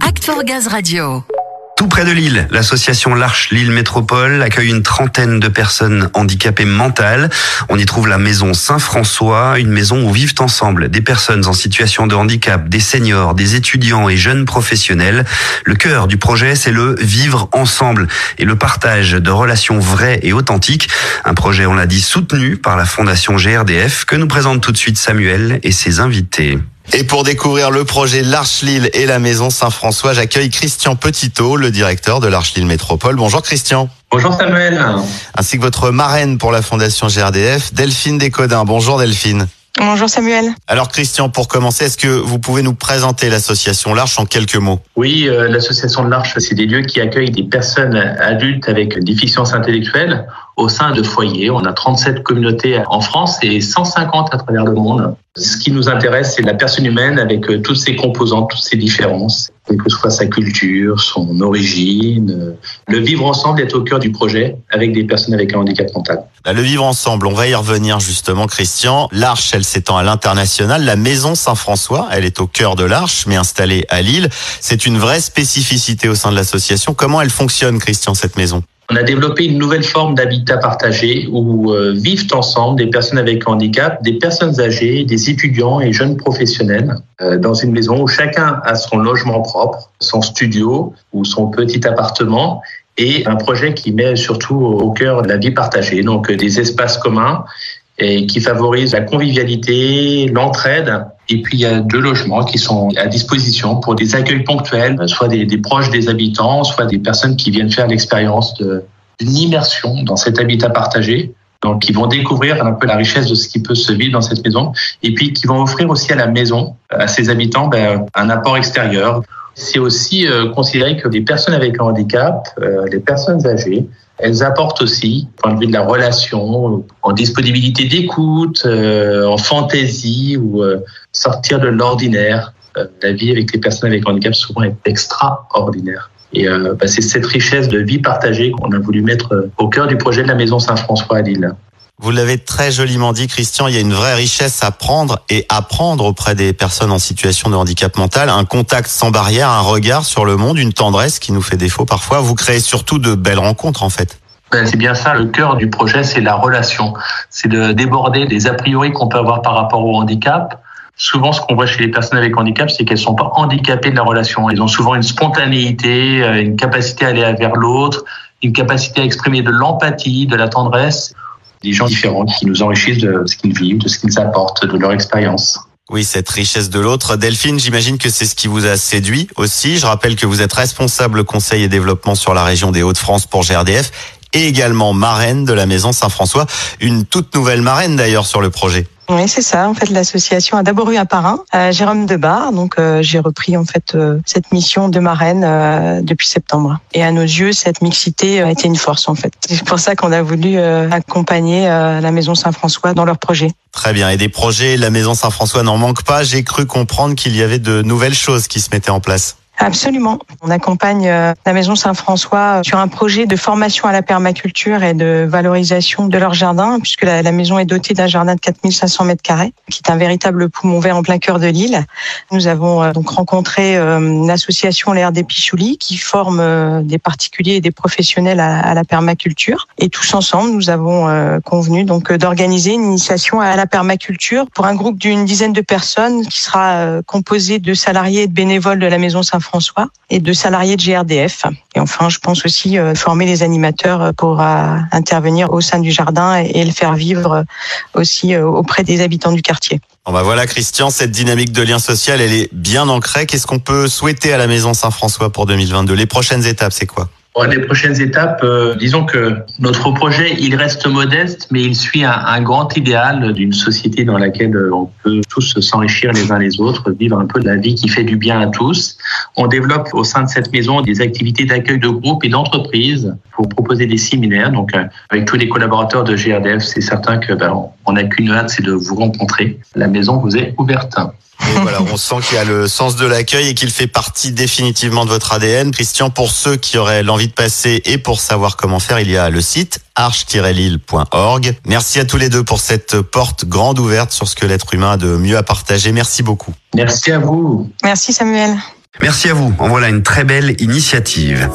Act Gaz Radio. Tout près de Lille, l'association L'Arche Lille Métropole accueille une trentaine de personnes handicapées mentales. On y trouve la maison Saint-François, une maison où vivent ensemble des personnes en situation de handicap, des seniors, des étudiants et jeunes professionnels. Le cœur du projet, c'est le vivre ensemble et le partage de relations vraies et authentiques. Un projet, on l'a dit, soutenu par la fondation GRDF que nous présente tout de suite Samuel et ses invités. Et pour découvrir le projet l'Arche Lille et la Maison Saint-François, j'accueille Christian Petitot, le directeur de l'Arche Lille Métropole. Bonjour Christian. Bonjour Samuel. Ainsi que votre marraine pour la Fondation GRDF, Delphine Descodins. Bonjour Delphine. Bonjour Samuel. Alors Christian, pour commencer, est-ce que vous pouvez nous présenter l'association L'Arche en quelques mots? Oui, euh, l'association de l'Arche, c'est des lieux qui accueillent des personnes adultes avec déficience intellectuelle au sein de foyers. On a 37 communautés en France et 150 à travers le monde. Ce qui nous intéresse, c'est la personne humaine avec euh, toutes ses composantes, toutes ses différences, quelle que soit sa culture, son origine. Le vivre ensemble est au cœur du projet avec des personnes avec un handicap mental. Bah, le vivre ensemble, on va y revenir justement, Christian. L'Arche, elle s'étend à l'international. La maison Saint-François, elle est au cœur de l'Arche, mais installée à Lille. C'est une vraie spécificité au sein de l'association. Comment elle fonctionne, Christian, cette maison? On a développé une nouvelle forme d'habitat partagé où euh, vivent ensemble des personnes avec handicap, des personnes âgées, des étudiants et jeunes professionnels euh, dans une maison où chacun a son logement propre, son studio ou son petit appartement et un projet qui met surtout au cœur de la vie partagée, donc euh, des espaces communs et qui favorisent la convivialité, l'entraide et puis il y a deux logements qui sont à disposition pour des accueils ponctuels, soit des, proches des habitants, soit des personnes qui viennent faire l'expérience d'une immersion dans cet habitat partagé. Donc, qui vont découvrir un peu la richesse de ce qui peut se vivre dans cette maison, et puis qui vont offrir aussi à la maison, à ses habitants, ben, un apport extérieur. C'est aussi euh, considéré que les personnes avec un handicap, euh, les personnes âgées, elles apportent aussi, point de vue de la relation, en disponibilité d'écoute, euh, en fantaisie ou euh, sortir de l'ordinaire. Euh, la vie avec les personnes avec handicap souvent est extraordinaire. Et bah, c'est cette richesse de vie partagée qu'on a voulu mettre au cœur du projet de la Maison Saint-François à Lille. Vous l'avez très joliment dit, Christian, il y a une vraie richesse à prendre et apprendre auprès des personnes en situation de handicap mental, un contact sans barrière, un regard sur le monde, une tendresse qui nous fait défaut parfois. Vous créez surtout de belles rencontres en fait. Ben, c'est bien ça, le cœur du projet, c'est la relation. C'est de déborder des a priori qu'on peut avoir par rapport au handicap. Souvent, ce qu'on voit chez les personnes avec handicap, c'est qu'elles sont pas handicapées de la relation. Elles ont souvent une spontanéité, euh, une capacité à aller vers l'autre, une capacité à exprimer de l'empathie, de la tendresse des gens différents qui nous enrichissent de ce qu'ils vivent, de ce qu'ils apportent, de leur expérience. Oui, cette richesse de l'autre. Delphine, j'imagine que c'est ce qui vous a séduit aussi. Je rappelle que vous êtes responsable conseil et développement sur la région des Hauts-de-France pour GRDF et également marraine de la Maison Saint-François. Une toute nouvelle marraine d'ailleurs sur le projet. Oui, c'est ça. En fait, l'association a d'abord eu un parrain, euh, Jérôme Debar. Donc, euh, j'ai repris en fait euh, cette mission de marraine euh, depuis septembre. Et à nos yeux, cette mixité a été une force en fait. C'est pour ça qu'on a voulu accompagner la Maison Saint-François dans leur projet. Très bien. Et des projets, la Maison Saint-François n'en manque pas. J'ai cru comprendre qu'il y avait de nouvelles choses qui se mettaient en place. Absolument. On accompagne euh, la Maison Saint-François sur un projet de formation à la permaculture et de valorisation de leur jardin, puisque la, maison est dotée d'un jardin de 4500 mètres carrés, qui est un véritable poumon vert en plein cœur de l'île. Nous avons euh, donc rencontré euh, l'association L'air des Pichoulis, qui forme des particuliers et des professionnels à, la permaculture. Et tous ensemble, nous avons convenu donc d'organiser une initiation à la permaculture pour un groupe d'une dizaine de personnes qui sera composé de salariés et de bénévoles de la Maison Saint-François François et de salariés de GRDF. Et enfin, je pense aussi euh, former les animateurs pour euh, intervenir au sein du jardin et le faire vivre aussi euh, auprès des habitants du quartier. Bon bah voilà Christian, cette dynamique de lien social, elle est bien ancrée. Qu'est-ce qu'on peut souhaiter à la Maison Saint-François pour 2022 Les prochaines étapes, c'est quoi? Les prochaines étapes, euh, disons que notre projet, il reste modeste, mais il suit un, grand idéal d'une société dans laquelle euh, on peut tous s'enrichir les uns les autres, vivre un peu de la vie qui fait du bien à tous. On développe au sein de cette maison des activités d'accueil de groupes et d'entreprises pour proposer des séminaires. Donc, euh, avec tous les collaborateurs de GRDF, c'est certain que ben, on n'a qu'une hâte, c'est de vous rencontrer. La maison vous est ouverte. Et voilà, on sent qu'il y a le sens de l'accueil et qu'il fait partie définitivement de votre ADN. Christian, pour ceux qui auraient l'envie de passer et pour savoir comment faire, il y a le site arche-lille.org. Merci à tous les deux pour cette porte grande ouverte sur ce que l'être humain a de mieux à partager. Merci beaucoup. Merci à vous. Merci Samuel. Merci à vous. En voilà une très belle initiative.